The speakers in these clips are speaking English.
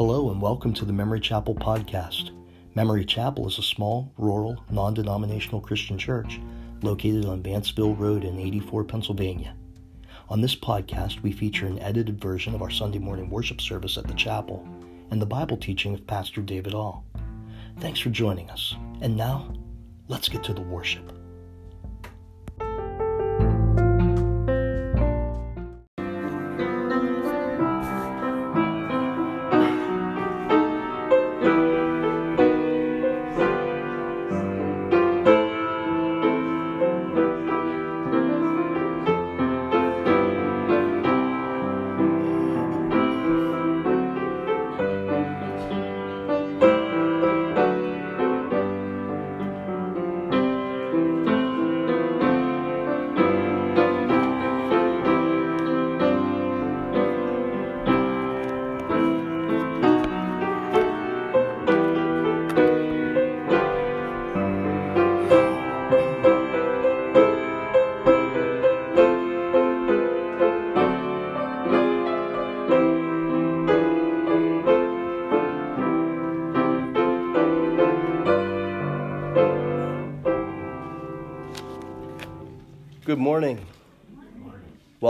Hello and welcome to the Memory Chapel podcast. Memory Chapel is a small, rural, non denominational Christian church located on Vanceville Road in 84, Pennsylvania. On this podcast, we feature an edited version of our Sunday morning worship service at the chapel and the Bible teaching of Pastor David All. Thanks for joining us. And now, let's get to the worship.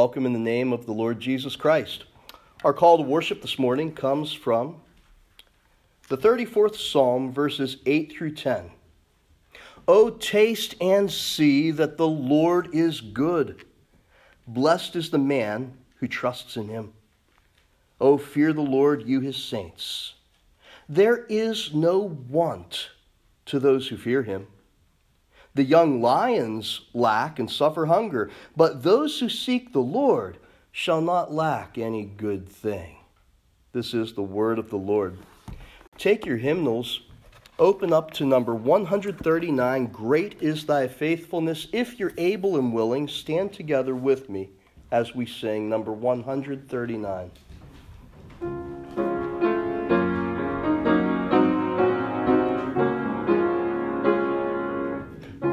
Welcome in the name of the Lord Jesus Christ. Our call to worship this morning comes from the 34th Psalm, verses 8 through 10. Oh, taste and see that the Lord is good. Blessed is the man who trusts in him. Oh, fear the Lord, you his saints. There is no want to those who fear him. The young lions lack and suffer hunger, but those who seek the Lord shall not lack any good thing. This is the word of the Lord. Take your hymnals, open up to number 139 Great is thy faithfulness. If you're able and willing, stand together with me as we sing number 139.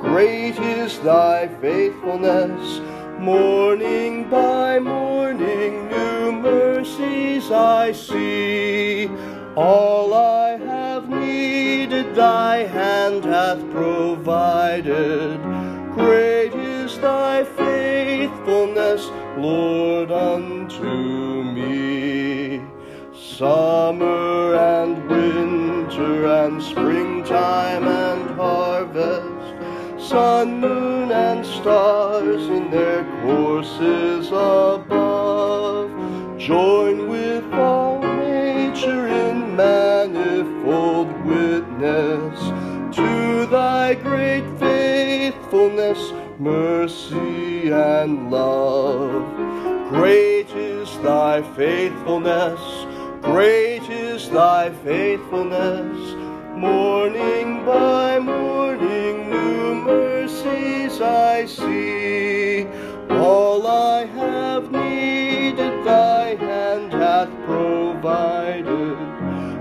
Great is thy faithfulness, morning by morning, new mercies I see. All I have needed, thy hand hath provided. Great is thy faithfulness, Lord, unto me. Summer and winter and springtime and harvest sun, moon, and stars in their courses above. Join with all nature in manifold witness to thy great faithfulness, mercy, and love. Great is thy faithfulness, great is thy faithfulness, morning by morning mercies I see. All I have needed, thy hand hath provided.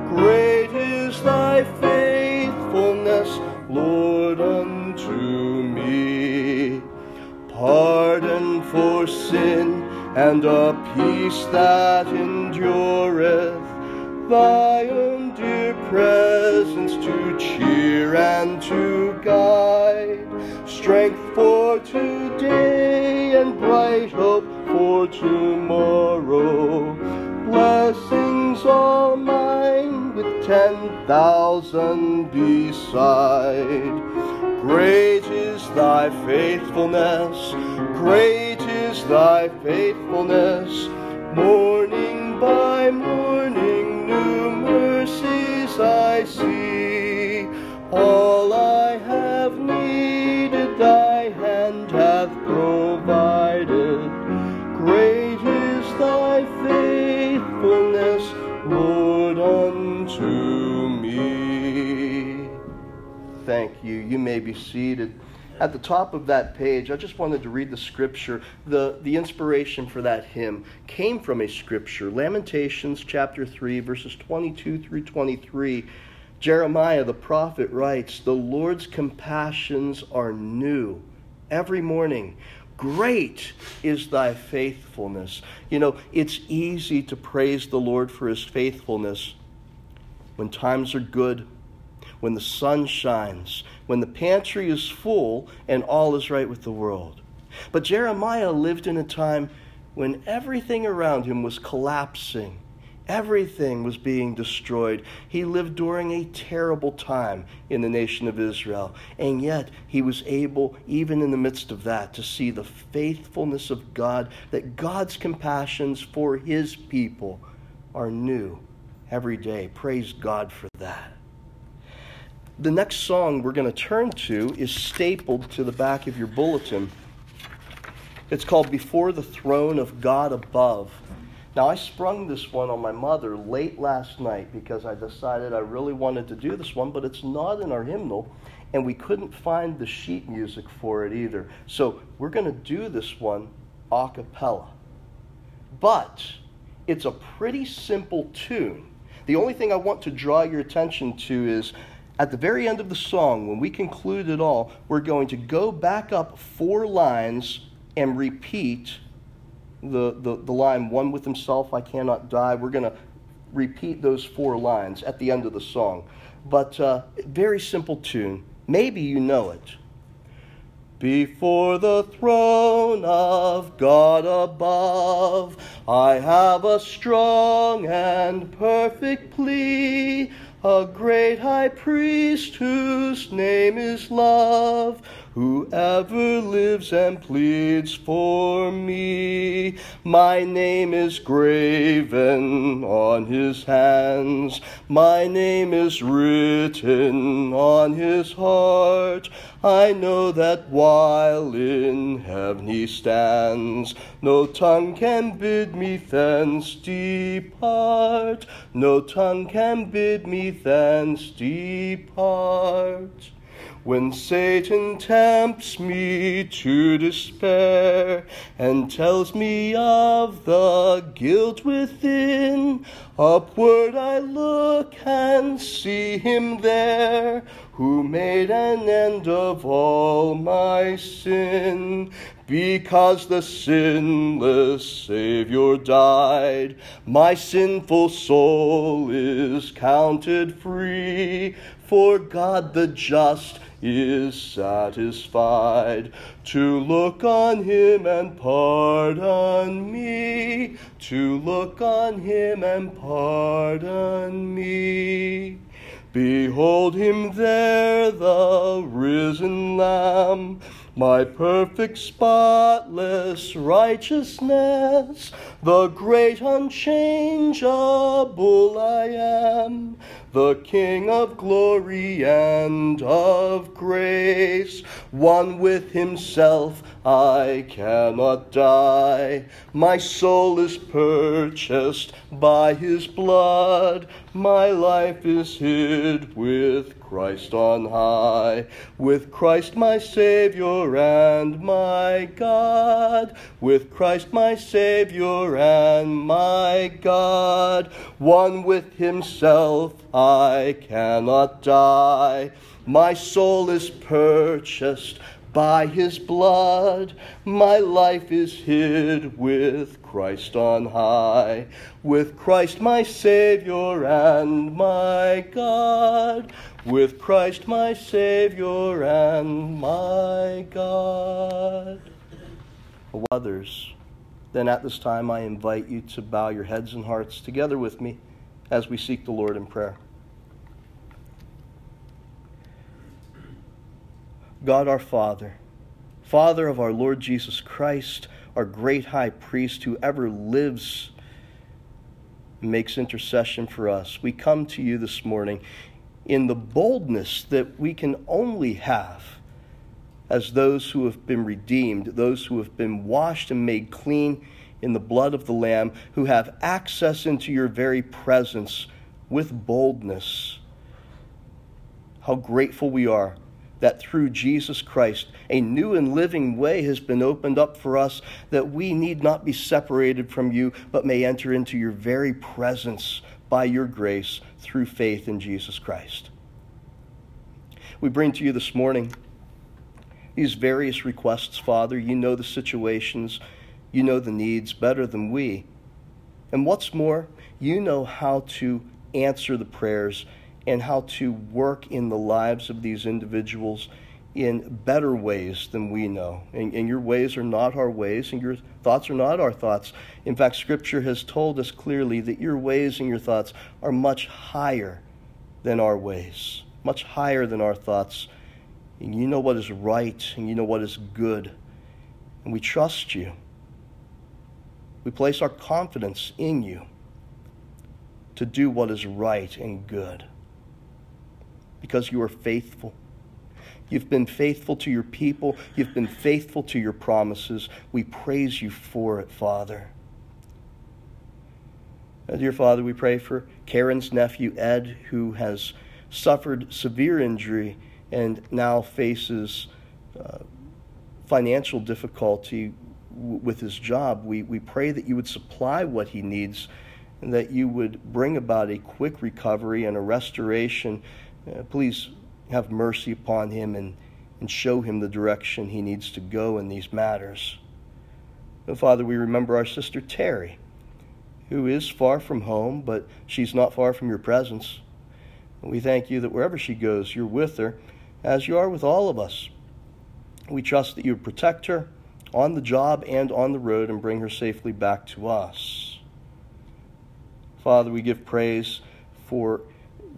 Great is thy faithfulness, Lord, unto me. Pardon for sin and a peace that endureth. Thy own presence to cheer and to guide, strength for today and bright hope for tomorrow. Blessings all mine with ten thousand beside. Great is thy faithfulness, great is thy faithfulness, morning by morning I see. All I have needed, thy hand hath provided. Great is thy faithfulness, Lord, unto me. Thank you. You may be seated. At the top of that page, I just wanted to read the scripture. The, the inspiration for that hymn came from a scripture Lamentations chapter 3, verses 22 through 23. Jeremiah the prophet writes, The Lord's compassions are new every morning. Great is thy faithfulness. You know, it's easy to praise the Lord for his faithfulness when times are good, when the sun shines, when the pantry is full and all is right with the world. But Jeremiah lived in a time when everything around him was collapsing. Everything was being destroyed. He lived during a terrible time in the nation of Israel. And yet, he was able, even in the midst of that, to see the faithfulness of God, that God's compassions for his people are new every day. Praise God for that. The next song we're going to turn to is stapled to the back of your bulletin. It's called Before the Throne of God Above. Now, I sprung this one on my mother late last night because I decided I really wanted to do this one, but it's not in our hymnal, and we couldn't find the sheet music for it either. So we're going to do this one a cappella. But it's a pretty simple tune. The only thing I want to draw your attention to is at the very end of the song, when we conclude it all, we're going to go back up four lines and repeat the, the, the line, One with himself, I cannot die. We're going to repeat those four lines at the end of the song. But uh, very simple tune. Maybe you know it. Before the throne of God above, I have a strong and perfect plea a great high priest whose name is love, who ever lives and pleads for me. My name is graven on his hands, my name is written on his heart. I know that while in heaven he stands, no tongue can bid me thence depart. No tongue can bid me thence depart. When Satan tempts me to despair and tells me of the guilt within, upward I look and see him there who made an end of all my sin. Because the sinless Savior died, my sinful soul is counted free. For God the just is satisfied to look on him and pardon me, to look on him and pardon me. Behold him there, the risen Lamb, my perfect, spotless righteousness, the great, unchangeable I am, the King of glory and of grace, one with himself. I cannot die. My soul is purchased by his blood. My life is hid with Christ on high, with Christ my Savior and my God, with Christ my Savior and my God, one with himself I cannot die. My soul is purchased by his blood, my life is hid with Christ on high, with Christ my Savior and my God, with Christ my Savior and my God. Others, then at this time I invite you to bow your heads and hearts together with me as we seek the Lord in prayer. God our Father, Father of our Lord Jesus Christ, our great high priest who ever lives makes intercession for us. We come to you this morning in the boldness that we can only have as those who have been redeemed, those who have been washed and made clean in the blood of the Lamb, who have access into your very presence with boldness how grateful we are that through Jesus Christ, a new and living way has been opened up for us, that we need not be separated from you, but may enter into your very presence by your grace through faith in Jesus Christ. We bring to you this morning these various requests, Father. You know the situations, you know the needs better than we. And what's more, you know how to answer the prayers and how to work in the lives of these individuals in better ways than we know. And, and, your ways are not our ways, and your thoughts are not our thoughts. In fact, Scripture has told us clearly that your ways and your thoughts are much higher than our ways, much higher than our thoughts. And you know what is right, and you know what is good. And we trust you. We place our confidence in you to do what is right and good because you are faithful. You've been faithful to your people. You've been faithful to your promises. We praise you for it, Father. Dear Father, we pray for Karen's nephew, Ed, who has suffered severe injury and now faces uh, financial difficulty w- with his job. We, we pray that you would supply what he needs and that you would bring about a quick recovery and a restoration uh, please have mercy upon him and, and show him the direction he needs to go in these matters. Father, we remember our sister Terry, who is far from home, but she's not far from your presence. And we thank you that wherever she goes, you're with her, as you are with all of us. We trust that you protect her on the job and on the road and bring her safely back to us. Father, we give praise for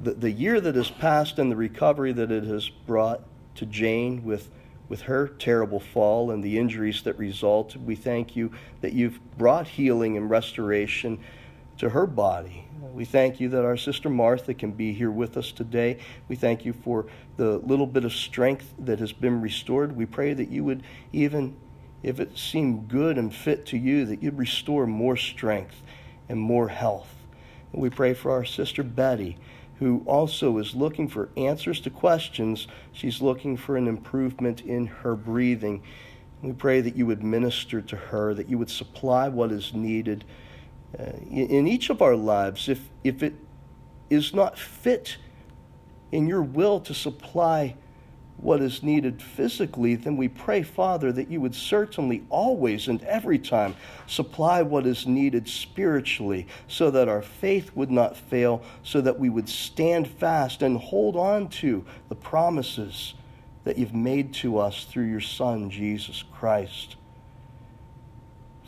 the, the year that has passed and the recovery that it has brought to Jane with, with her terrible fall and the injuries that resulted, we thank you that you've brought healing and restoration to her body. We thank you that our sister Martha can be here with us today. We thank you for the little bit of strength that has been restored. We pray that you would, even if it seemed good and fit to you, that you'd restore more strength and more health. We pray for our sister Betty who also is looking for answers to questions. She's looking for an improvement in her breathing. We pray that you would minister to her, that you would supply what is needed uh, in, each of our lives. If, if it is not fit in your will to supply what is needed physically, then we pray, Father, that you would certainly always and every time supply what is needed spiritually so that our faith would not fail, so that we would stand fast and hold on to the promises that you've made to us through your Son, Jesus Christ.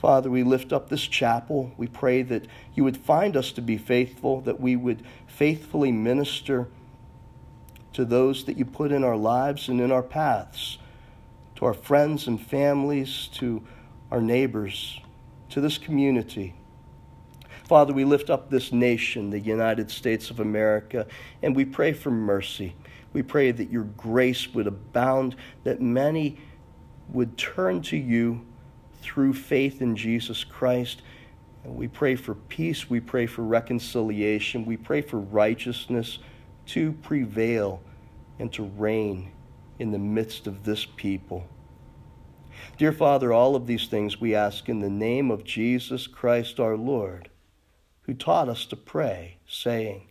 Father, we lift up this chapel. We pray that you would find us to be faithful, that we would faithfully minister to those that you put in our lives and in our paths, to our friends and families, to our neighbors, to this community. Father, we lift up this nation, the United States of America, and we pray for mercy. We pray that your grace would abound, that many would turn to you through faith in Jesus Christ. And we pray for peace. We pray for reconciliation. We pray for righteousness to prevail and to reign in the midst of this people. Dear Father, all of these things we ask in the name of Jesus Christ our Lord, who taught us to pray, saying,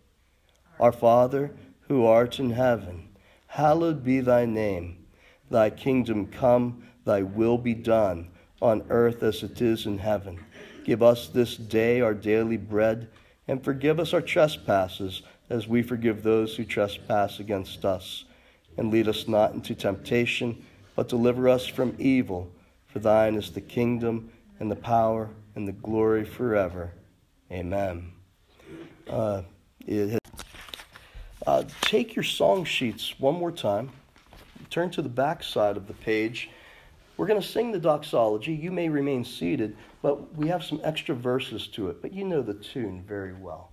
Our Father, who art in heaven, hallowed be thy name. Thy kingdom come, thy will be done, on earth as it is in heaven. Give us this day our daily bread, and forgive us our trespasses as we forgive those who trespass against us. And lead us not into temptation, but deliver us from evil. For thine is the kingdom, and the power, and the glory forever. Amen. Uh, has, uh, take your song sheets one more time. Turn to the back side of the page. We're going to sing the doxology. You may remain seated, but we have some extra verses to it. But you know the tune very well.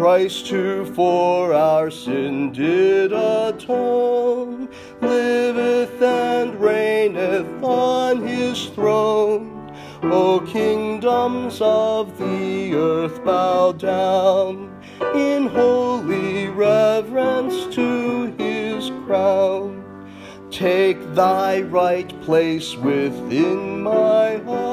Christ who for our sin did atone, liveth and reigneth on his throne. O kingdoms of the earth, bow down in holy reverence to his crown. Take thy right place within my heart.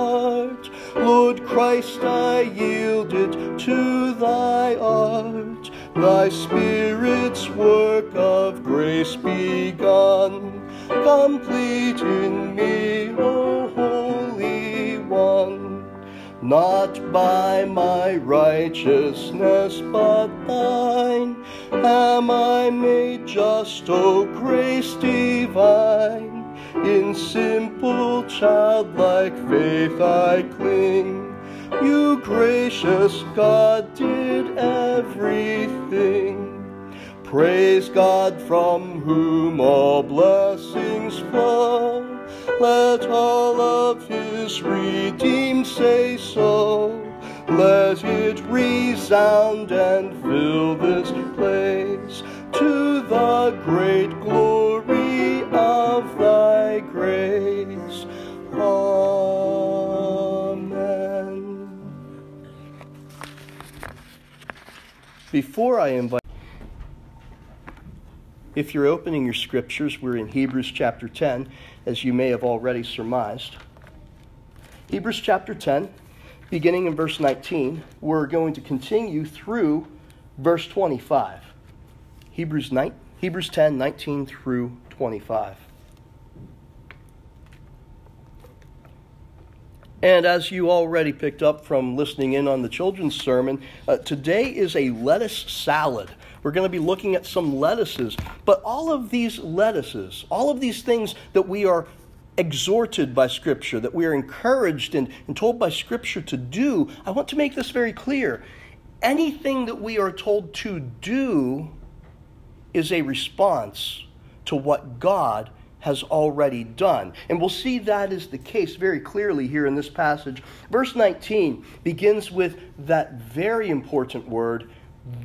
Lord Christ, I yield it to thy art. Thy Spirit's work of grace begun, complete in me, O Holy One. Not by my righteousness, but thine am I made just, O grace divine. In simple childlike faith I cling. You gracious God did everything. Praise God from whom all blessings flow. Let all of his redeemed say so. Let it resound and fill this place to the great glory of thy grace. Amen. Before I invite if you're opening your scriptures, we're in Hebrews chapter 10, as you may have already surmised. Hebrews chapter 10, beginning in verse 19, we're going to continue through verse 25. Hebrews, 9, Hebrews 10, 19 through 25. And as you already picked up from listening in on the children's sermon, uh, today is a lettuce salad. We're going to be looking at some lettuces. But all of these lettuces, all of these things that we are exhorted by Scripture, that we are encouraged and, and told by Scripture to do, I want to make this very clear. Anything that we are told to do is a response to what God has already done. And we'll see that is the case very clearly here in this passage. Verse 19 begins with that very important word,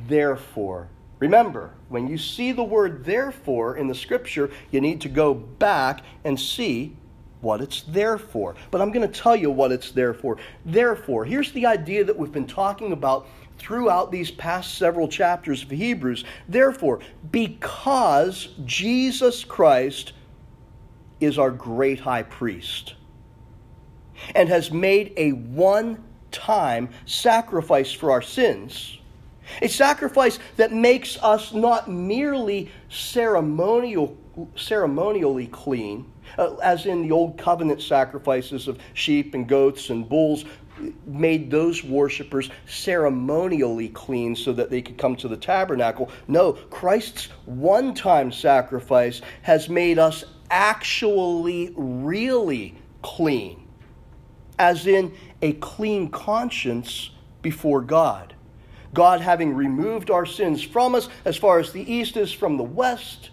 therefore. Remember, when you see the word therefore in the scripture, you need to go back and see what it's there for. But I'm going to tell you what it's there for. Therefore, here's the idea that we've been talking about throughout these past several chapters of Hebrews. Therefore, because Jesus Christ is our great high priest and has made a one time sacrifice for our sins. A sacrifice that makes us not merely ceremonial, ceremonially clean, uh, as in the old covenant sacrifices of sheep and goats and bulls, made those worshippers ceremonially clean so that they could come to the tabernacle. No, Christ's one time sacrifice has made us actually, really clean, as in a clean conscience before God. God having removed our sins from us as far as the east is from the west,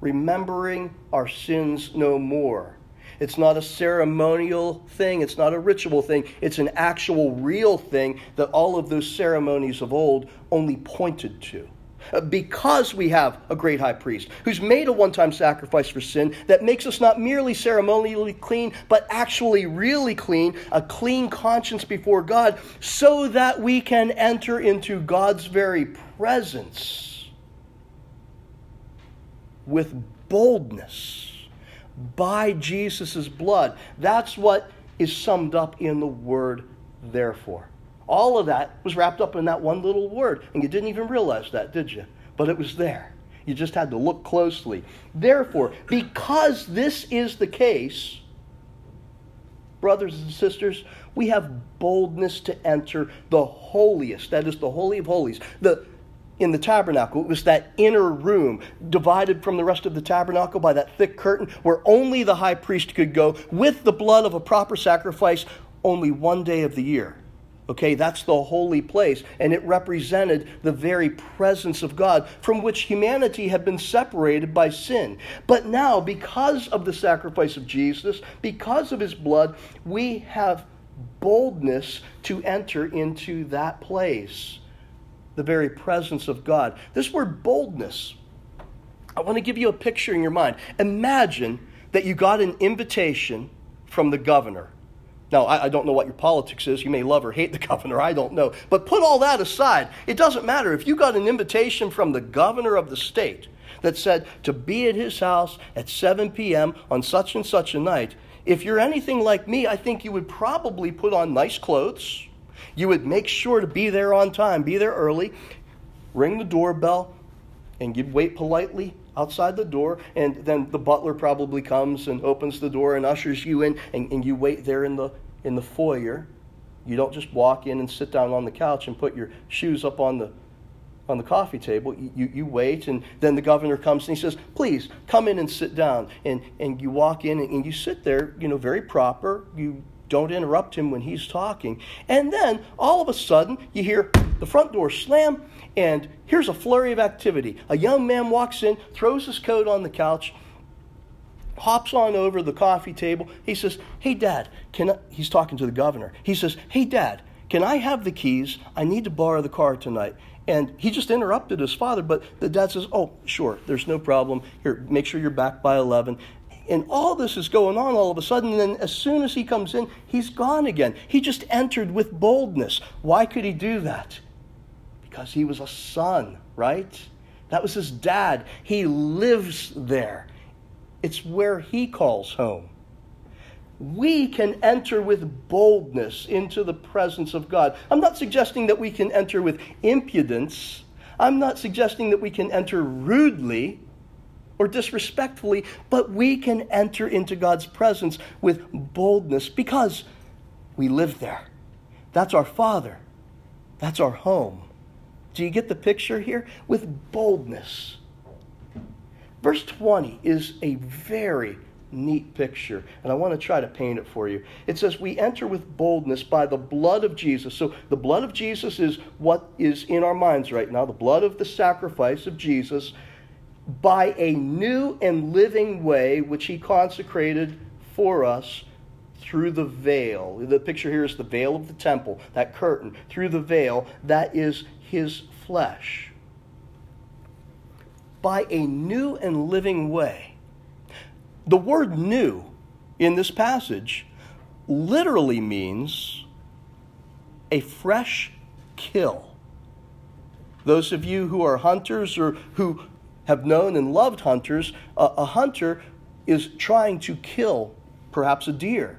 remembering our sins no more. It's not a ceremonial thing. It's not a ritual thing. It's an actual, real thing that all of those ceremonies of old only pointed to. Uh, because we have a great high priest who's made a one time sacrifice for sin that makes us not merely ceremonially clean, but actually really clean, a clean conscience before God, so that we can enter into God's very presence with boldness by Jesus' blood. That's what is summed up in the word therefore. All of that was wrapped up in that one little word, and you didn't even realize that, did you? But it was there. You just had to look closely. Therefore, because this is the case, brothers and sisters, we have boldness to enter the holiest, that is the Holy of Holies. The, in the tabernacle, it was that inner room divided from the rest of the tabernacle by that thick curtain where only the high priest could go with the blood of a proper sacrifice only one day of the year Okay, that's the holy place, and it represented the very presence of God from which humanity had been separated by sin. But now, because of the sacrifice of Jesus, because of his blood, we have boldness to enter into that place, the very presence of God. This word boldness, I want to give you a picture in your mind. Imagine that you got an invitation from the governor now, I, I, don't know what your politics is. You may love or hate the governor. I don't know. But put all that aside. It doesn't matter. If you got an invitation from the governor of the state that said to be at his house at 7 p.m. on such and such a night, if you're anything like me, I think you would probably put on nice clothes. You would make sure to be there on time, be there early, ring the doorbell, and you'd wait politely outside the door, and then the butler probably comes and opens the door and ushers you in, and, and you wait there in the, in the foyer. You don't just walk in and sit down on the couch and put your shoes up on the, on the coffee table. You, you wait, and then the governor comes and he says, Please come in and sit down. And, and you walk in and, and you sit there, you know, very proper. You don't interrupt him when he's talking. And then all of a sudden, you hear the front door slam, and here's a flurry of activity. A young man walks in, throws his coat on the couch, hops on over the coffee table. He says, Hey, Dad, can I? He's talking to the governor. He says, Hey, Dad, can I have the keys? I need to borrow the car tonight. And he just interrupted his father, but the dad says, Oh, sure, there's no problem. Here, make sure you're back by 11. And all this is going on all of a sudden. And then as soon as he comes in, he's gone again. He just entered with boldness. Why could he do that? Because he was a son, right? That was his dad. He lives there. It's where he calls home. We can enter with boldness into the presence of God. I'm not suggesting that we can enter with impudence. I'm not suggesting that we can enter rudely or disrespectfully, but we can enter into God's presence with boldness because we live there. That's our Father, that's our home. Do you get the picture here? With boldness. Verse 20 is a very neat picture, and I want to try to paint it for you. It says, We enter with boldness by the blood of Jesus. So, the blood of Jesus is what is in our minds right now, the blood of the sacrifice of Jesus by a new and living way which he consecrated for us through the veil. The picture here is the veil of the temple, that curtain. Through the veil, that is his flesh. By a new and living way. The word new in this passage literally means a fresh kill. Those of you who are hunters or who have known and loved hunters, a, a hunter is trying to kill perhaps a deer.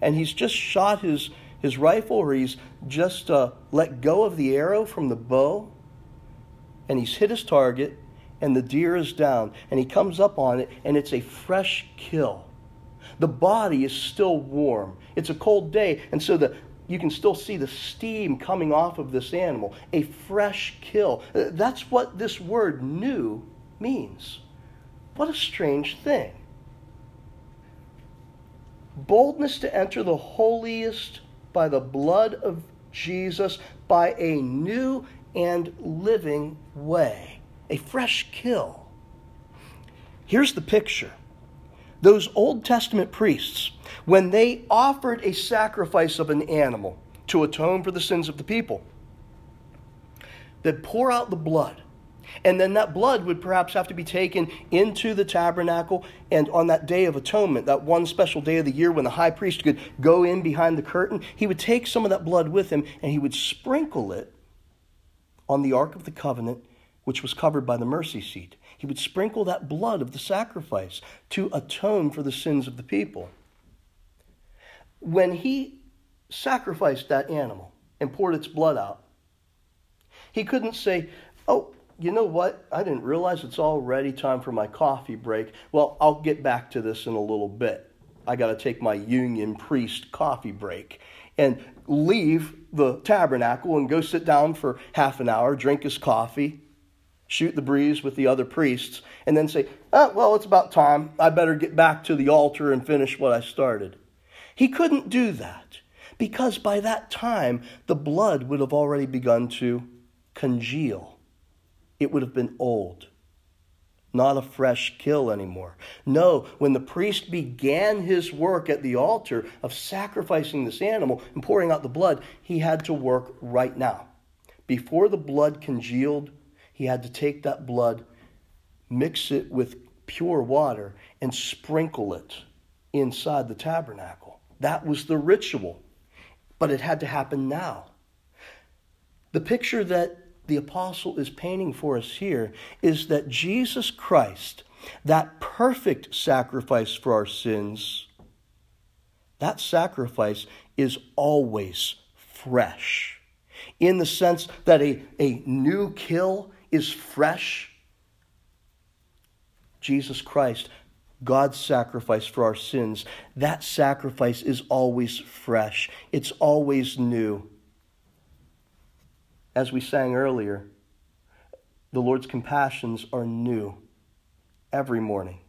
And he's just shot his, his rifle or he's just uh, let go of the arrow from the bow and he's hit his target and the deer is down and he comes up on it and it's a fresh kill. The body is still warm. It's a cold day and so the, you can still see the steam coming off of this animal. A fresh kill. Uh, that's what this word new means. What a strange thing. Boldness to enter the holiest by the blood of Jesus by a new and living way. A fresh kill. Here's the picture those Old Testament priests, when they offered a sacrifice of an animal to atone for the sins of the people, they'd pour out the blood. And then that blood would perhaps have to be taken into the tabernacle. And on that day of atonement, that one special day of the year when the high priest could go in behind the curtain, he would take some of that blood with him and he would sprinkle it on the Ark of the Covenant, which was covered by the mercy seat. He would sprinkle that blood of the sacrifice to atone for the sins of the people. When he sacrificed that animal and poured its blood out, he couldn't say, Oh, you know what? I didn't realize it's already time for my coffee break. Well, I'll get back to this in a little bit. I got to take my union priest coffee break and leave the tabernacle and go sit down for half an hour, drink his coffee, shoot the breeze with the other priests, and then say, oh, Well, it's about time. I better get back to the altar and finish what I started. He couldn't do that Because by that time, the blood would have already begun to congeal. It would have been old, not a fresh kill anymore. No, when the priest began his work at the altar of sacrificing this animal and pouring out the blood, he had to work right now. Before the blood congealed, he had to take that blood, mix it with pure water, and sprinkle it inside the tabernacle. That was the ritual, but it had to happen now. The picture that the apostle is painting for us here is that Jesus Christ, that perfect sacrifice for our sins, that sacrifice is always fresh. In the sense that a, a new kill is fresh. Jesus Christ, God's sacrifice for our sins, that sacrifice is always fresh. It's always new as we sang earlier, the Lord's compassions are new every morning.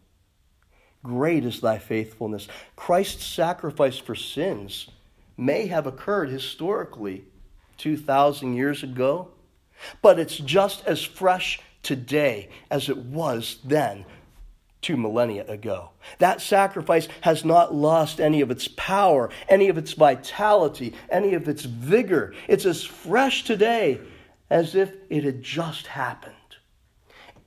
Great is thy faithfulness. Christ's sacrifice for sins may have occurred historically 2,000 years ago, but it's just as fresh today as it was then two millennia ago. That sacrifice has not lost any of its power, any of its vitality, any of its vigor. It's as fresh today as if it had just happened.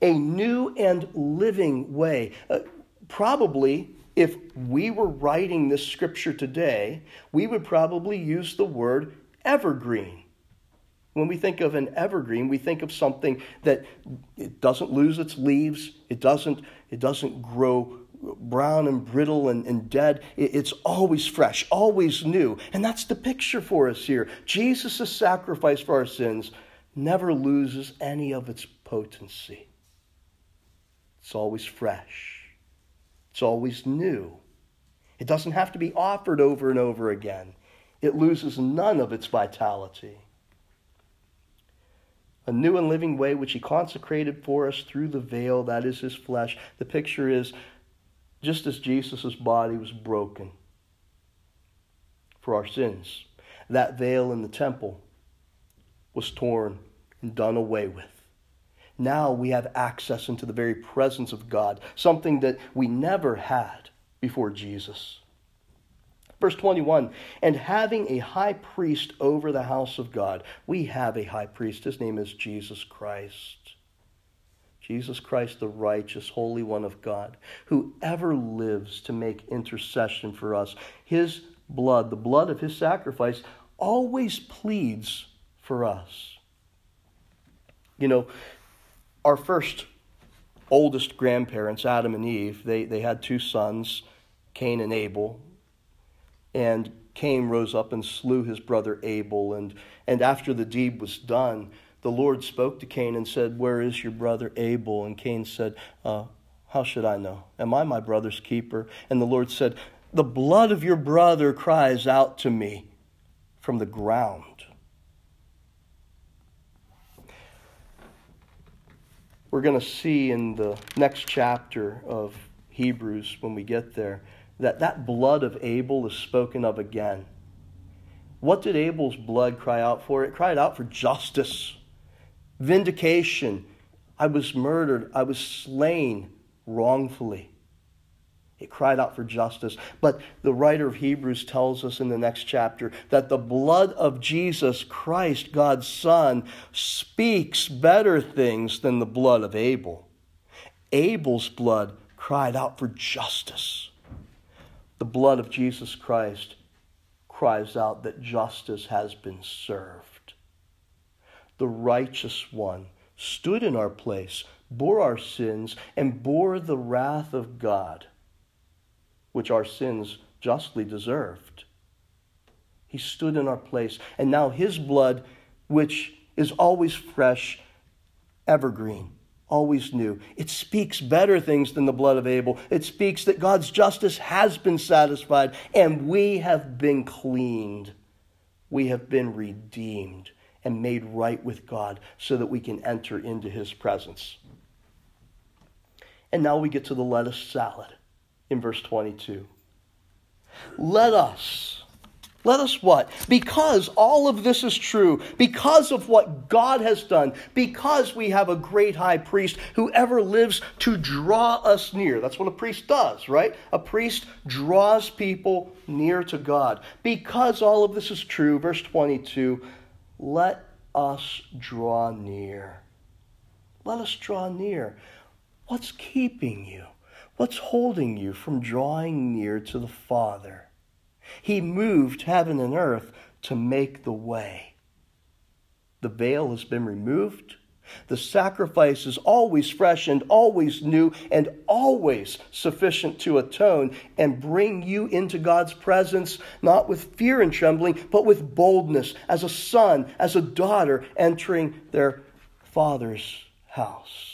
A new and living way. Uh, probably, if we were writing this scripture today, we would probably use the word evergreen. When we think of an evergreen, we think of something that it doesn't lose its leaves, it doesn't, it doesn't grow brown and brittle and, and dead. It, it's always fresh, always new. And that's the picture for us here. Jesus' sacrifice for our sins never loses any of its potency. It's always fresh, it's always new. It doesn't have to be offered over and over again, it loses none of its vitality a new and living way which he consecrated for us through the veil, that is his flesh. The picture is just as Jesus' body was broken for our sins, that veil in the temple was torn and done away with. Now we have access into the very presence of God, something that we never had before Jesus. Verse 21 And having a high priest over the house of God, we have a high priest. His name is Jesus Christ. Jesus Christ, the righteous, Holy One of God, who ever lives to make intercession for us. His blood, the blood of his sacrifice, always pleads for us. You know, our first oldest grandparents, Adam and Eve, they, they had two sons, Cain and Abel. And Cain rose up and slew his brother Abel. And, and after the deed was done, the Lord spoke to Cain and said, Where is your brother Abel? And Cain said, uh, How should I know? Am I my brother's keeper? And the Lord said, The blood of your brother cries out to me from the ground. We're going to see in the next chapter of Hebrews when we get there that that blood of Abel is spoken of again. What did Abel's blood cry out for? It cried out for justice, vindication. I was murdered, I was slain wrongfully. It cried out for justice. But the writer of Hebrews tells us in the next chapter that the blood of Jesus Christ, God's Son, speaks better things than the blood of Abel. Abel's blood cried out for justice the blood of Jesus Christ cries out that justice has been served. The righteous one stood in our place, bore our sins, and bore the wrath of God, which our sins justly deserved. He stood in our place, and now his blood, which is always fresh, evergreen, always new. It speaks better things than the blood of Abel. It speaks that God's justice has been satisfied and we have been cleaned. We have been redeemed and made right with God so that we can enter into his presence. And now we get to the lettuce salad in verse 22. Let us, Let us what? Because all of this is true, because of what God has done, because we have a great high priest who ever lives to draw us near. That's what a priest does, right? A priest draws people near to God. Because all of this is true, verse 22, let us draw near. Let us draw near. What's keeping you? What's holding you from drawing near to the Father? He moved heaven and earth to make the way. The veil has been removed. The sacrifice is always fresh and always new and always sufficient to atone and bring you into God's presence, not with fear and trembling, but with boldness, as a son, as a daughter entering their father's house.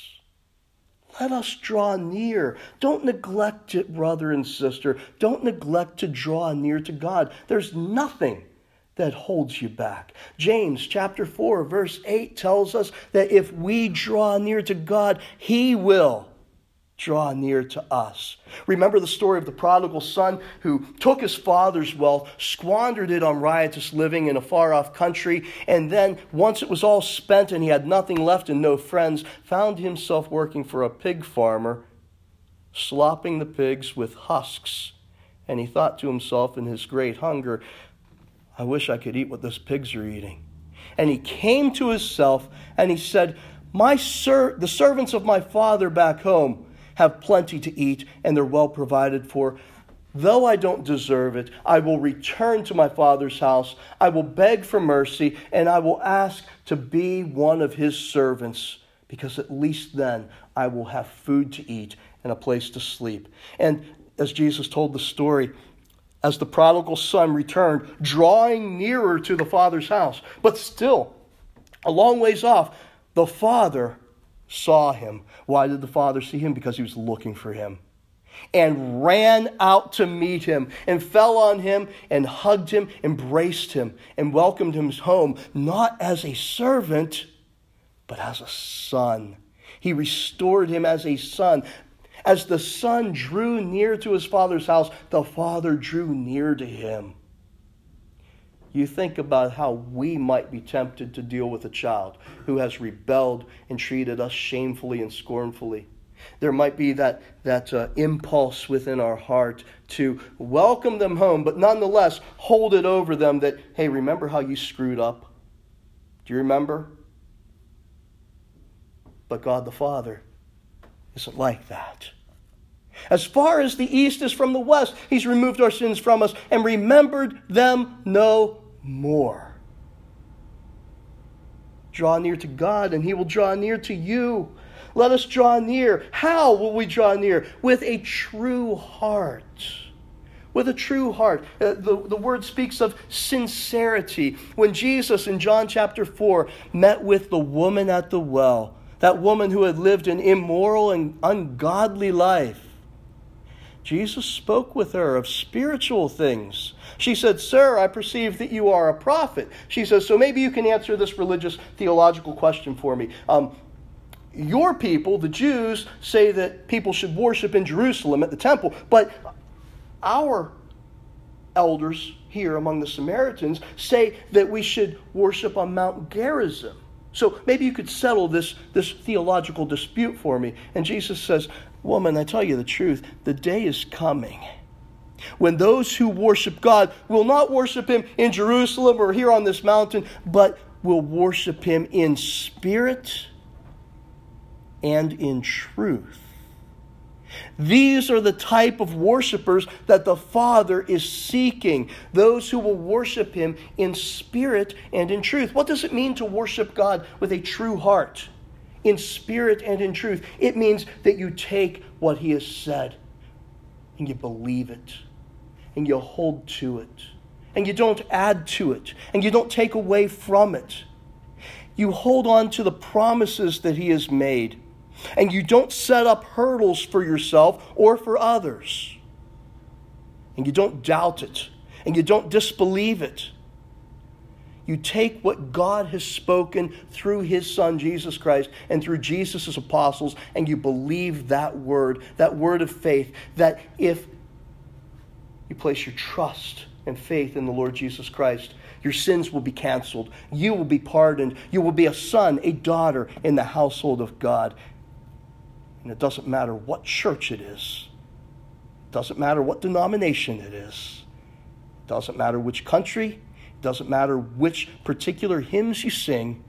Let us draw near. Don't neglect it, brother and sister. Don't neglect to draw near to God. There's nothing that holds you back. James chapter 4 verse 8 tells us that if we draw near to God, he will draw near to us. Remember the story of the prodigal son who took his father's wealth, squandered it on riotous living in a far off country, and then, once it was all spent and he had nothing left and no friends, found himself working for a pig farmer, slopping the pigs with husks. And he thought to himself in his great hunger, I wish I could eat what those pigs are eating. And he came to himself and he said, my ser- the servants of my father back home have plenty to eat, and they're well provided for. Though I don't deserve it, I will return to my father's house. I will beg for mercy, and I will ask to be one of his servants, because at least then I will have food to eat and a place to sleep. And as Jesus told the story, as the prodigal son returned, drawing nearer to the father's house, but still a long ways off, the father saw him. Why did the father see him? Because he was looking for him. And ran out to meet him and fell on him and hugged him, embraced him, and welcomed him home, not as a servant, but as a son. He restored him as a son. As the son drew near to his father's house, the father drew near to him you think about how we might be tempted to deal with a child who has rebelled and treated us shamefully and scornfully. There might be that, that uh, impulse within our heart to welcome them home, but nonetheless hold it over them that, hey, remember how you screwed up? Do you remember? But God the Father isn't like that. As far as the east is from the west, He's removed our sins from us and remembered them no more. Draw near to God, and He will draw near to you. Let us draw near. How will we draw near? With a true heart. With a true heart. Uh, the, the word speaks of sincerity. When Jesus in John chapter 4 met with the woman at the well, that woman who had lived an immoral and ungodly life, Jesus spoke with her of spiritual things. She said, Sir, I perceive that you are a prophet. She says, So maybe you can answer this religious theological question for me. Um, your people, the Jews, say that people should worship in Jerusalem at the temple, but our elders here among the Samaritans say that we should worship on Mount Gerizim. So maybe you could settle this, this theological dispute for me. And Jesus says, Woman, I tell you the truth, the day is coming when those who worship God will not worship Him in Jerusalem or here on this mountain, but will worship Him in spirit and in truth. These are the type of worshipers that the Father is seeking. Those who will worship Him in spirit and in truth. What does it mean to worship God with a true heart? in spirit and in truth. It means that you take what he has said and you believe it and you hold to it. And you don't add to it. And you don't take away from it. You hold on to the promises that he has made. And you don't set up hurdles for yourself or for others. And you don't doubt it. And you don't disbelieve it. You take what God has spoken through his son Jesus Christ and through Jesus' apostles, and you believe that word, that word of faith, that if you place your trust and faith in the Lord Jesus Christ, your sins will be canceled. You will be pardoned. You will be a son, a daughter in the household of God. And it doesn't matter what church it is, it doesn't matter what denomination it is, it doesn't matter which country, it doesn't matter which particular hymns you sing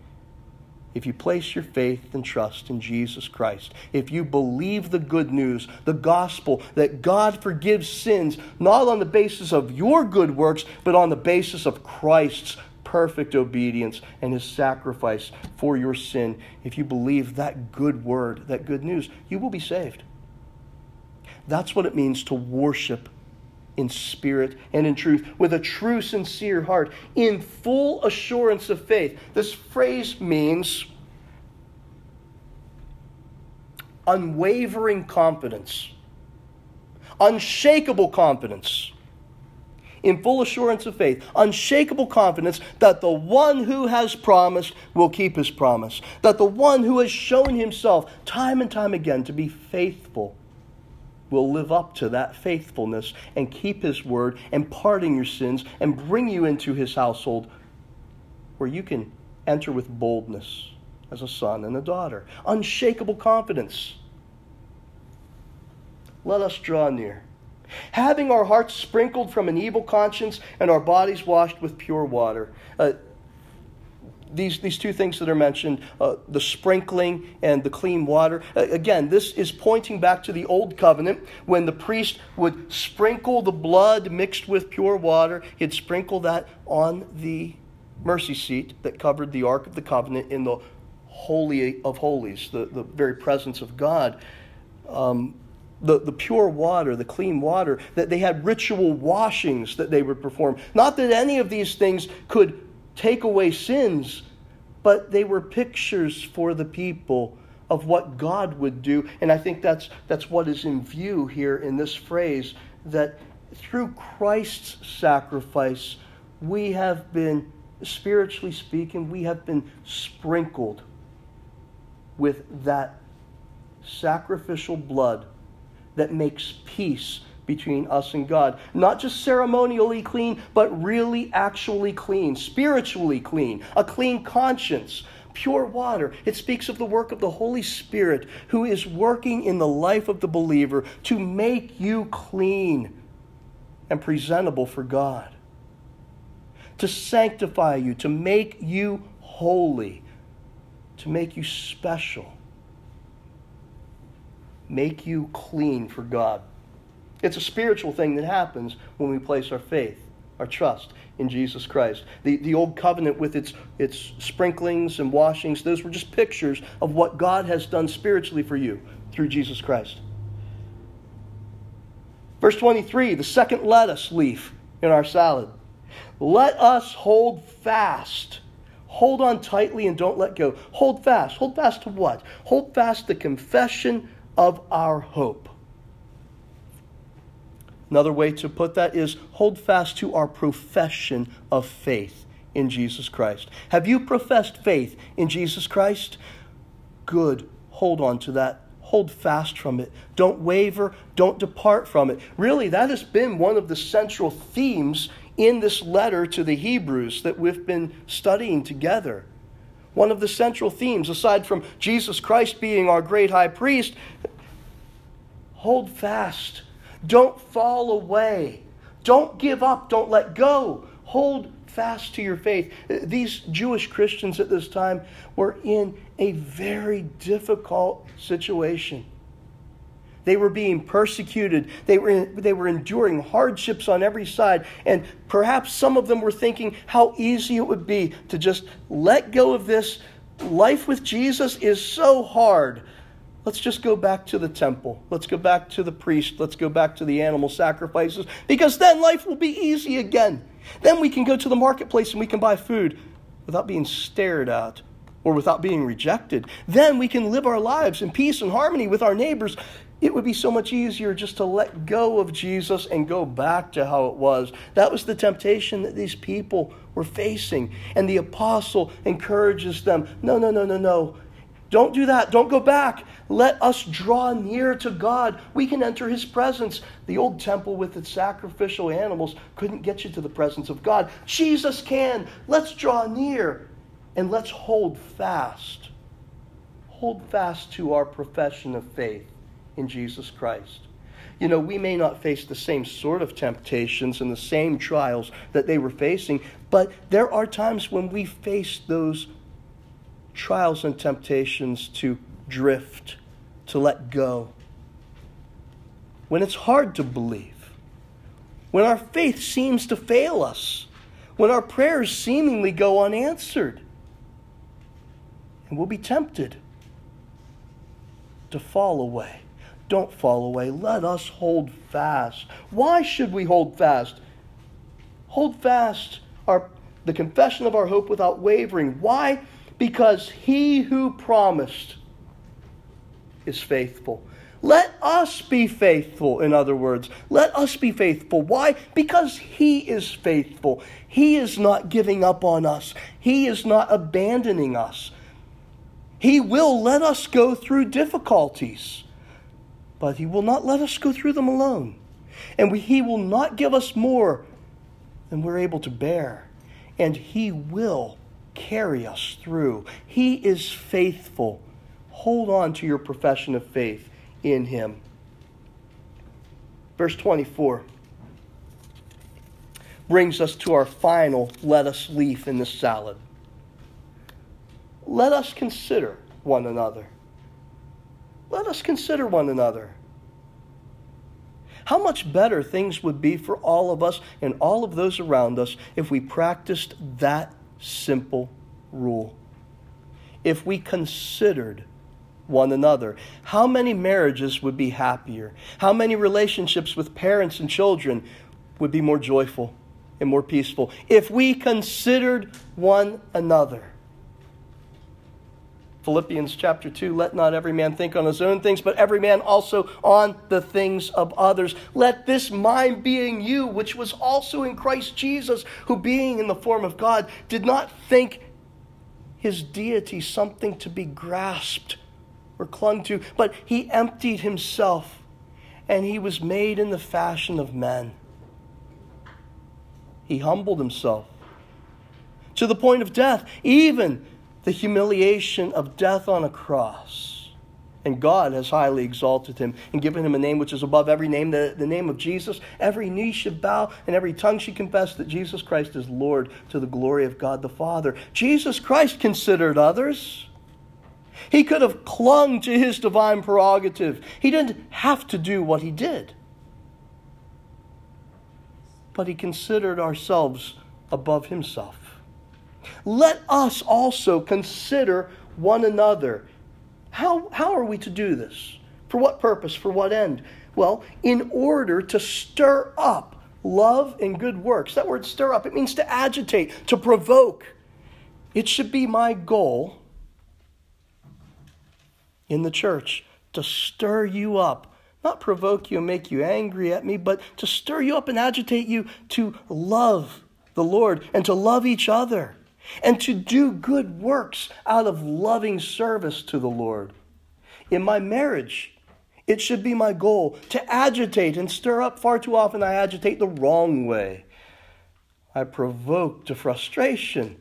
if you place your faith and trust in Jesus Christ, if you believe the good news, the gospel, that God forgives sins, not on the basis of your good works, but on the basis of Christ's perfect obedience and his sacrifice for your sin, if you believe that good word, that good news, you will be saved. That's what it means to worship in spirit and in truth, with a true, sincere heart, in full assurance of faith. This phrase means unwavering confidence, unshakable confidence, in full assurance of faith, unshakable confidence that the one who has promised will keep his promise, that the one who has shown himself time and time again to be faithful will live up to that faithfulness and keep his word and pardon your sins and bring you into his household where you can enter with boldness as a son and a daughter. Unshakable confidence. Let us draw near. Having our hearts sprinkled from an evil conscience and our bodies washed with pure water. Uh, these, these two things that are mentioned uh, the sprinkling and the clean water. Again, this is pointing back to the old covenant when the priest would sprinkle the blood mixed with pure water, he'd sprinkle that on the mercy seat that covered the Ark of the Covenant in the Holy of Holies, the, the very presence of God. Um, the, the pure water, the clean water, that they had ritual washings that they would perform. Not that any of these things could take away sins, but they were pictures for the people of what God would do. And I think that's, that's what is in view here in this phrase that through Christ's sacrifice, we have been, spiritually speaking, we have been sprinkled with that sacrificial blood that makes peace between us and God. Not just ceremonially clean, but really actually clean, spiritually clean, a clean conscience, pure water. It speaks of the work of the Holy Spirit who is working in the life of the believer to make you clean and presentable for God, to sanctify you, to make you holy, to make you special, make you clean for God. It's a spiritual thing that happens when we place our faith, our trust in Jesus Christ. The, the old covenant with its, its sprinklings and washings, those were just pictures of what God has done spiritually for you through Jesus Christ. Verse 23, the second lettuce leaf in our salad. Let us hold fast. Hold on tightly and don't let go. Hold fast. Hold fast to what? Hold fast the confession of our hope. Another way to put that is hold fast to our profession of faith in Jesus Christ. Have you professed faith in Jesus Christ? Good. Hold on to that. Hold fast from it. Don't waver. Don't depart from it. Really, that has been one of the central themes in this letter to the Hebrews that we've been studying together. One of the central themes, aside from Jesus Christ being our great high priest, hold fast don't fall away. Don't give up. Don't let go. Hold fast to your faith. These Jewish Christians at this time were in a very difficult situation. They were being persecuted. They were, in, they were enduring hardships on every side. And perhaps some of them were thinking how easy it would be to just let go of this. Life with Jesus is so hard. Let's just go back to the temple. Let's go back to the priest. Let's go back to the animal sacrifices because then life will be easy again. Then we can go to the marketplace and we can buy food without being stared at or without being rejected. Then we can live our lives in peace and harmony with our neighbors. It would be so much easier just to let go of Jesus and go back to how it was. That was the temptation that these people were facing. And the apostle encourages them no, no, no, no, no Don't do that. Don't go back. Let us draw near to God. We can enter his presence. The old temple with its sacrificial animals couldn't get you to the presence of God. Jesus can. Let's draw near and let's hold fast. Hold fast to our profession of faith in Jesus Christ. You know, we may not face the same sort of temptations and the same trials that they were facing, but there are times when we face those trials and temptations to drift, to let go. When it's hard to believe, when our faith seems to fail us, when our prayers seemingly go unanswered, and we'll be tempted to fall away. Don't fall away. Let us hold fast. Why should we hold fast? Hold fast our, the confession of our hope without wavering. Why? Because he who promised is faithful. Let us be faithful, in other words. Let us be faithful. Why? Because He is faithful. He is not giving up on us, He is not abandoning us. He will let us go through difficulties, but He will not let us go through them alone. And we, He will not give us more than we're able to bear. And He will carry us through. He is faithful. Hold on to your profession of faith in Him. Verse 24 brings us to our final lettuce leaf in this salad. Let us consider one another. Let us consider one another. How much better things would be for all of us and all of those around us if we practiced that simple rule. If we considered one another, how many marriages would be happier? How many relationships with parents and children would be more joyful and more peaceful if we considered one another? Philippians chapter 2 Let not every man think on his own things, but every man also on the things of others. Let this mind be in you, which was also in Christ Jesus, who being in the form of God did not think his deity something to be grasped or clung to, but he emptied himself and he was made in the fashion of men. He humbled himself to the point of death, even the humiliation of death on a cross. And God has highly exalted him and given him a name which is above every name, the, the name of Jesus. Every knee should bow and every tongue should confess that Jesus Christ is Lord to the glory of God the Father. Jesus Christ considered others. He could have clung to his divine prerogative. He didn't have to do what he did. But he considered ourselves above himself. Let us also consider one another. How, how are we to do this? For what purpose? For what end? Well, in order to stir up love and good works. That word stir up, it means to agitate, to provoke. It should be my goal in the church to stir you up, not provoke you and make you angry at me, but to stir you up and agitate you to love the Lord and to love each other and to do good works out of loving service to the Lord. In my marriage, it should be my goal to agitate and stir up. Far too often, I agitate the wrong way. I provoke to frustration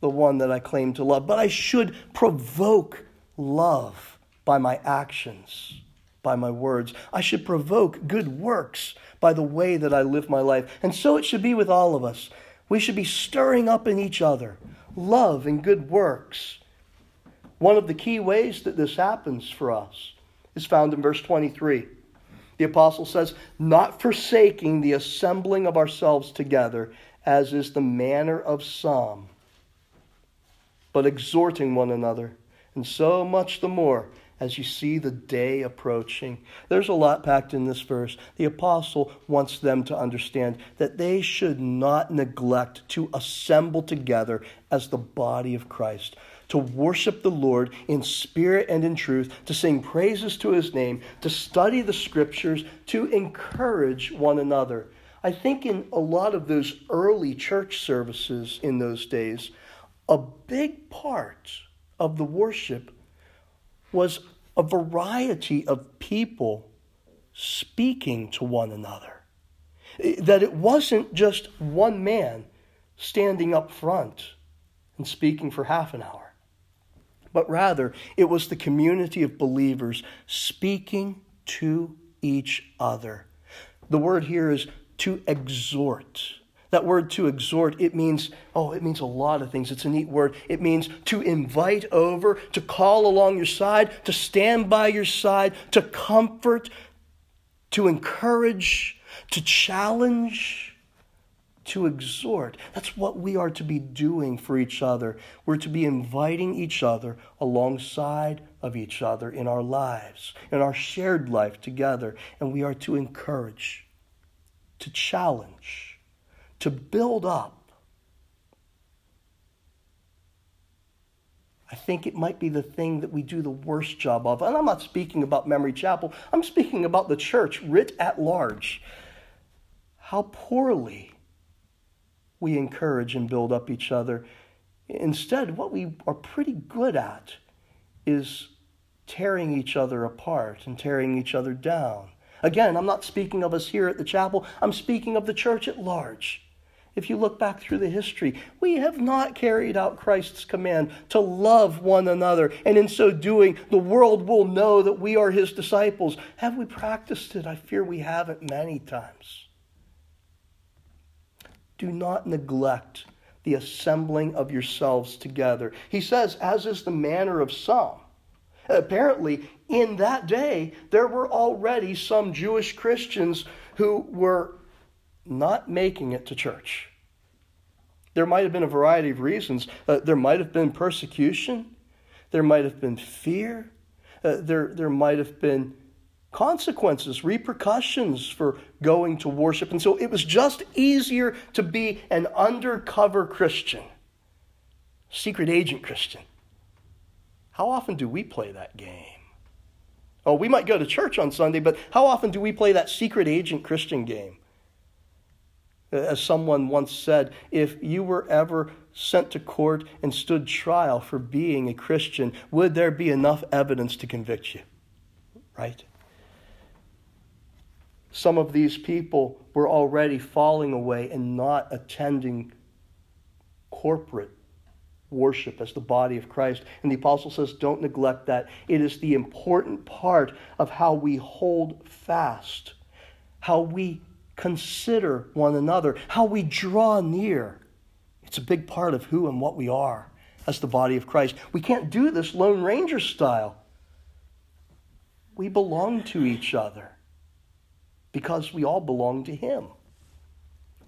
the one that I claim to love, but I should provoke love by my actions, by my words. I should provoke good works by the way that I live my life. And so it should be with all of us. We should be stirring up in each other love and good works. One of the key ways that this happens for us is found in verse 23. The apostle says, Not forsaking the assembling of ourselves together, as is the manner of some, but exhorting one another, and so much the more as you see the day approaching. There's a lot packed in this verse. The apostle wants them to understand that they should not neglect to assemble together as the body of Christ, to worship the Lord in spirit and in truth, to sing praises to his name, to study the scriptures, to encourage one another. I think in a lot of those early church services in those days, a big part of the worship was a variety of people speaking to one another. That it wasn't just one man standing up front and speaking for half an hour, but rather it was the community of believers speaking to each other. The word here is to exhort. That word to exhort, it means, oh, it means a lot of things. It's a neat word. It means to invite over, to call along your side, to stand by your side, to comfort, to encourage, to challenge, to exhort. That's what we are to be doing for each other. We're to be inviting each other alongside of each other in our lives, in our shared life together. And we are to encourage, to challenge to build up. I think it might be the thing that we do the worst job of. And I'm not speaking about Memory Chapel, I'm speaking about the church writ at large. How poorly we encourage and build up each other. Instead, what we are pretty good at is tearing each other apart and tearing each other down. Again, I'm not speaking of us here at the chapel, I'm speaking of the church at large. If you look back through the history, we have not carried out Christ's command to love one another. And in so doing, the world will know that we are his disciples. Have we practiced it? I fear we haven't many times. Do not neglect the assembling of yourselves together. He says, as is the manner of some. Apparently, in that day, there were already some Jewish Christians who were not making it to church. There might have been a variety of reasons. Uh, there might have been persecution, there might have been fear, uh, there, there might have been consequences, repercussions for going to worship. And so it was just easier to be an undercover Christian, secret agent Christian. How often do we play that game? Oh, we might go to church on Sunday, but how often do we play that secret agent Christian game? As someone once said, if you were ever sent to court and stood trial for being a Christian, would there be enough evidence to convict you? Right? Some of these people were already falling away and not attending corporate worship as the body of Christ. And the apostle says, don't neglect that. It is the important part of how we hold fast, how we consider one another, how we draw near. It's a big part of who and what we are as the body of Christ. We can't do this Lone Ranger style. We belong to each other because we all belong to Him.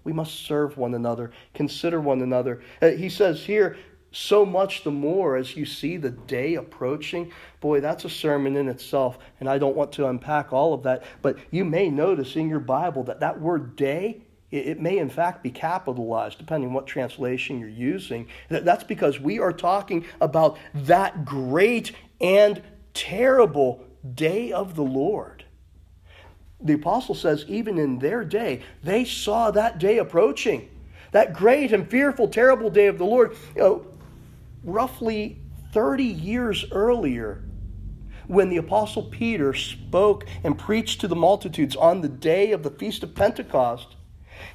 We must serve one another, consider one another. Uh, he says here, so much the more as you see the day approaching. Boy, that's a sermon in itself, and I don't want to unpack all of that. But you may notice in your Bible that that word day, it may in fact be capitalized, depending on what translation you're using. That's because we are talking about that great and terrible day of the Lord. The apostle says, even in their day, they saw that day approaching that great and fearful, terrible day of the Lord. You know, roughly 30 years earlier, when the Apostle Peter spoke and preached to the multitudes on the day of the Feast of Pentecost,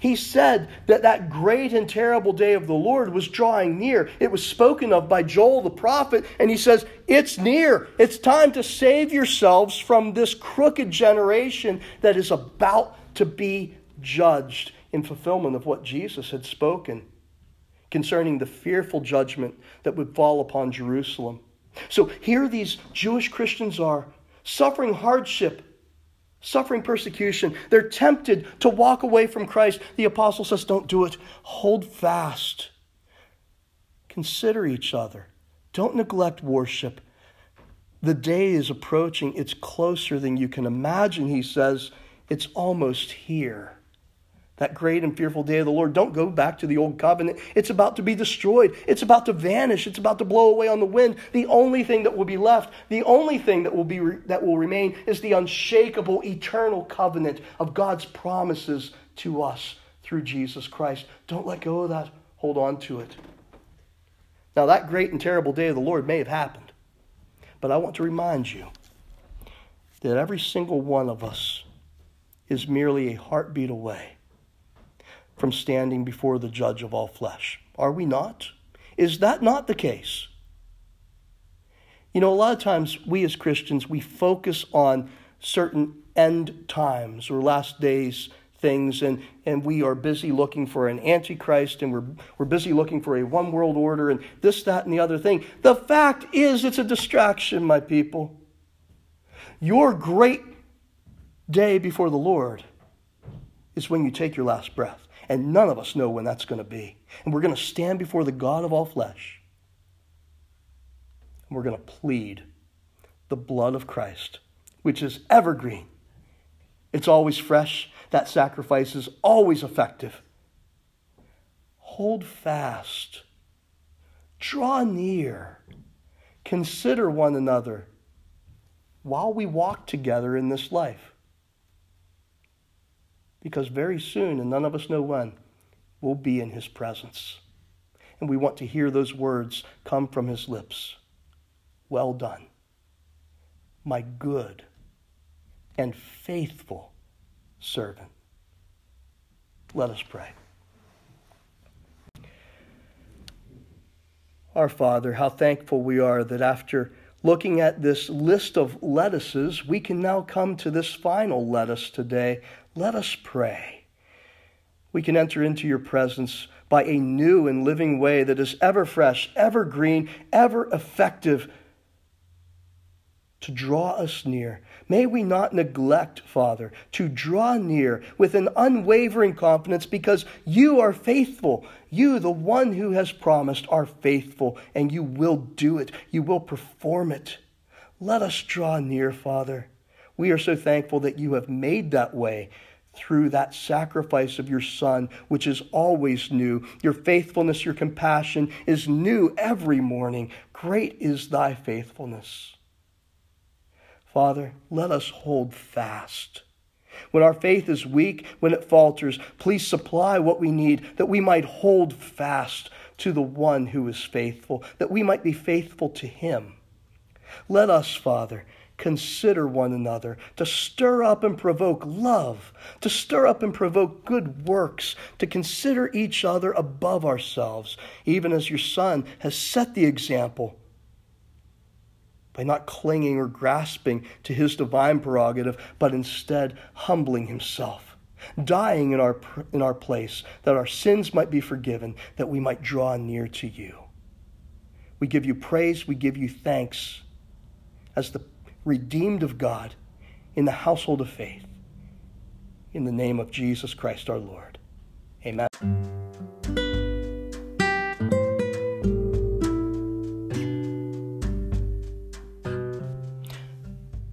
he said that that great and terrible day of the Lord was drawing near. It was spoken of by Joel the prophet, and he says, It's near. It's time to save yourselves from this crooked generation that is about to be judged in fulfillment of what Jesus had spoken concerning the fearful judgment that would fall upon Jerusalem. So here these Jewish Christians are suffering hardship, suffering persecution. They're tempted to walk away from Christ. The apostle says, Don't do it. Hold fast. Consider each other. Don't neglect worship. The day is approaching. It's closer than you can imagine, he says. It's almost here that great and fearful day of the Lord. Don't go back to the old covenant. It's about to be destroyed. It's about to vanish. It's about to blow away on the wind. The only thing that will be left, the only thing that will be that will remain is the unshakable eternal covenant of God's promises to us through Jesus Christ. Don't let go of that. Hold on to it. Now that great and terrible day of the Lord may have happened. But I want to remind you that every single one of us is merely a heartbeat away from standing before the judge of all flesh. Are we not? Is that not the case? You know, a lot of times we as Christians, we focus on certain end times or last days things and, and we are busy looking for an antichrist and we're, we're busy looking for a one world order and this that and the other thing the fact is it's a distraction my people your great day before the lord is when you take your last breath and none of us know when that's going to be and we're going to stand before the god of all flesh and we're going to plead the blood of christ which is evergreen it's always fresh that sacrifice is always effective. Hold fast. Draw near. Consider one another while we walk together in this life. Because very soon, and none of us know when, we'll be in his presence. And we want to hear those words come from his lips. Well done, my good and faithful servant. Let us pray. Our Father, how thankful we are that after looking at this list of lettuces, we can now come to this final lettuce today. Let us pray. We can enter into your presence by a new and living way that is ever fresh, ever green, ever effective to draw us near. May we not neglect, Father, to draw near with an unwavering confidence because you are faithful. You, the one who has promised, are faithful, and you will do it. You will perform it. Let us draw near, Father. We are so thankful that you have made that way through that sacrifice of your Son, which is always new. Your faithfulness, your compassion is new every morning. Great is thy faithfulness. Father, let us hold fast. When our faith is weak, when it falters, please supply what we need that we might hold fast to the one who is faithful, that we might be faithful to him. Let us, Father, consider one another, to stir up and provoke love, to stir up and provoke good works, to consider each other above ourselves, even as your Son has set the example by not clinging or grasping to his divine prerogative, but instead humbling himself, dying in our, in our place, that our sins might be forgiven, that we might draw near to you. We give you praise, we give you thanks as the redeemed of God in the household of faith. In the name of Jesus Christ our Lord. Amen.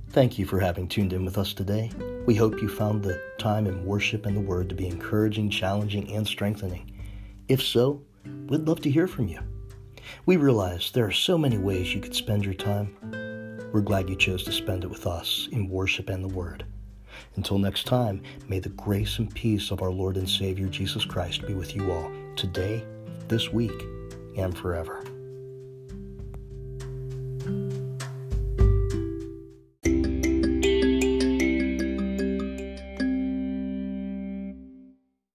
Thank you for having tuned in with us today. We hope you found the time in worship and the Word to be encouraging, challenging, and strengthening. If so, we'd love to hear from you. We realize there are so many ways you could spend your time. We're glad you chose to spend it with us in worship and the Word. Until next time, may the grace and peace of our Lord and Savior Jesus Christ be with you all today, this week, and forever.